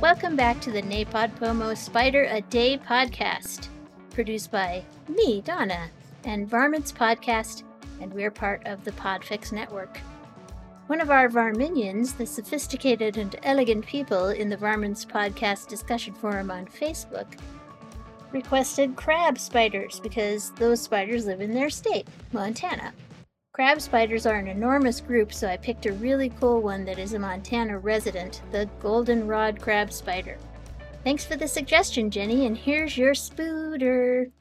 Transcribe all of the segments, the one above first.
Welcome back to the NaPodPoMo Spider a Day podcast, produced by me, Donna, and Varmints Podcast, and we're part of the Podfix Network. One of our Varminions, the sophisticated and elegant people in the Varmints Podcast discussion forum on Facebook, requested crab spiders because those spiders live in their state, Montana. Crab spiders are an enormous group, so I picked a really cool one that is a Montana resident, the goldenrod crab spider. Thanks for the suggestion, Jenny, and here's your spooder.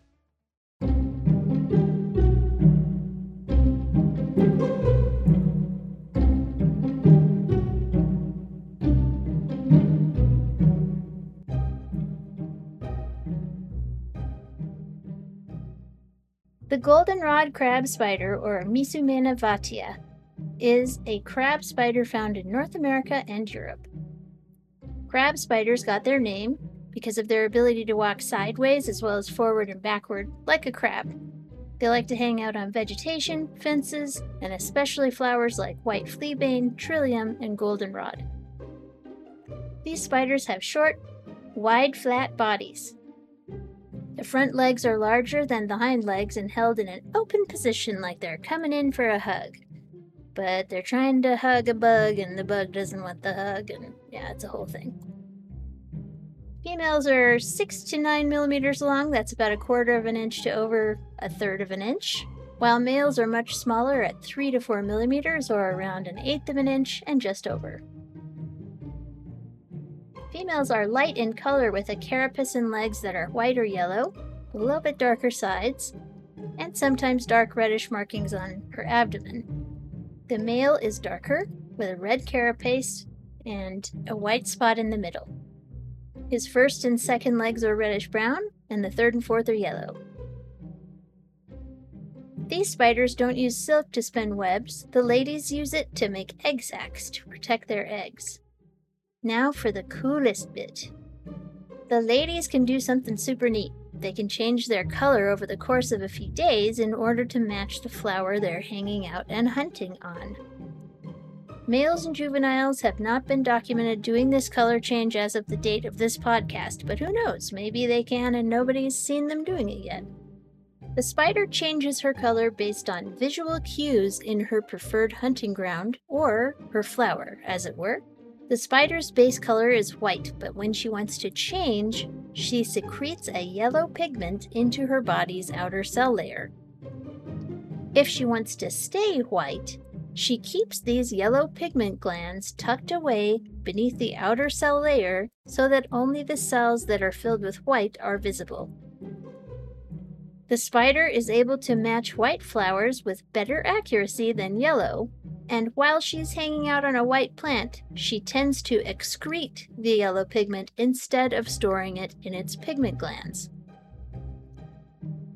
The goldenrod crab spider, or Misumena vatia, is a crab spider found in North America and Europe. Crab spiders got their name because of their ability to walk sideways as well as forward and backward, like a crab. They like to hang out on vegetation, fences, and especially flowers like white fleabane, trillium, and goldenrod. These spiders have short, wide, flat bodies. The front legs are larger than the hind legs and held in an open position like they're coming in for a hug. But they're trying to hug a bug and the bug doesn't want the hug, and yeah, it's a whole thing. Females are 6 to 9 millimeters long, that's about a quarter of an inch to over a third of an inch, while males are much smaller at 3 to 4 millimeters or around an eighth of an inch and just over. Females are light in color with a carapace and legs that are white or yellow, a little bit darker sides, and sometimes dark reddish markings on her abdomen. The male is darker with a red carapace and a white spot in the middle. His first and second legs are reddish brown, and the third and fourth are yellow. These spiders don't use silk to spin webs, the ladies use it to make egg sacs to protect their eggs. Now for the coolest bit. The ladies can do something super neat. They can change their color over the course of a few days in order to match the flower they're hanging out and hunting on. Males and juveniles have not been documented doing this color change as of the date of this podcast, but who knows? Maybe they can and nobody's seen them doing it yet. The spider changes her color based on visual cues in her preferred hunting ground, or her flower, as it were. The spider's base color is white, but when she wants to change, she secretes a yellow pigment into her body's outer cell layer. If she wants to stay white, she keeps these yellow pigment glands tucked away beneath the outer cell layer so that only the cells that are filled with white are visible. The spider is able to match white flowers with better accuracy than yellow, and while she's hanging out on a white plant, she tends to excrete the yellow pigment instead of storing it in its pigment glands.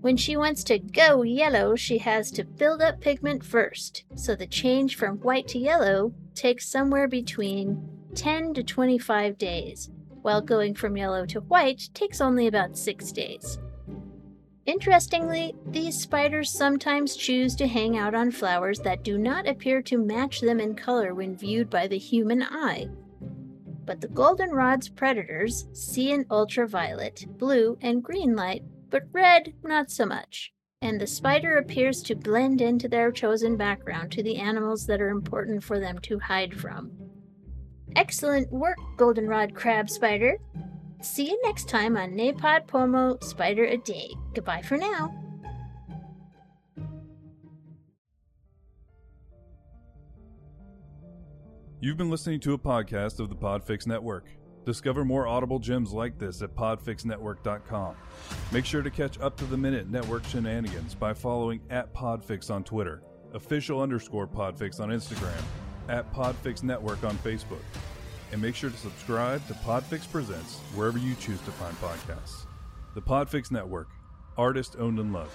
When she wants to go yellow, she has to build up pigment first, so the change from white to yellow takes somewhere between 10 to 25 days, while going from yellow to white takes only about 6 days. Interestingly, these spiders sometimes choose to hang out on flowers that do not appear to match them in color when viewed by the human eye. But the goldenrod's predators see in ultraviolet, blue, and green light, but red not so much. And the spider appears to blend into their chosen background to the animals that are important for them to hide from. Excellent work, goldenrod crab spider. See you next time on NaPodPoMo Spider a Day. Goodbye for now. You've been listening to a podcast of the Podfix Network. Discover more audible gems like this at podfixnetwork.com. Make sure to catch up to the minute network shenanigans by following at Podfix on Twitter, official underscore Podfix on Instagram, at Podfix Network on Facebook and make sure to subscribe to Podfix Presents wherever you choose to find podcasts. The Podfix Network, artist owned and loved.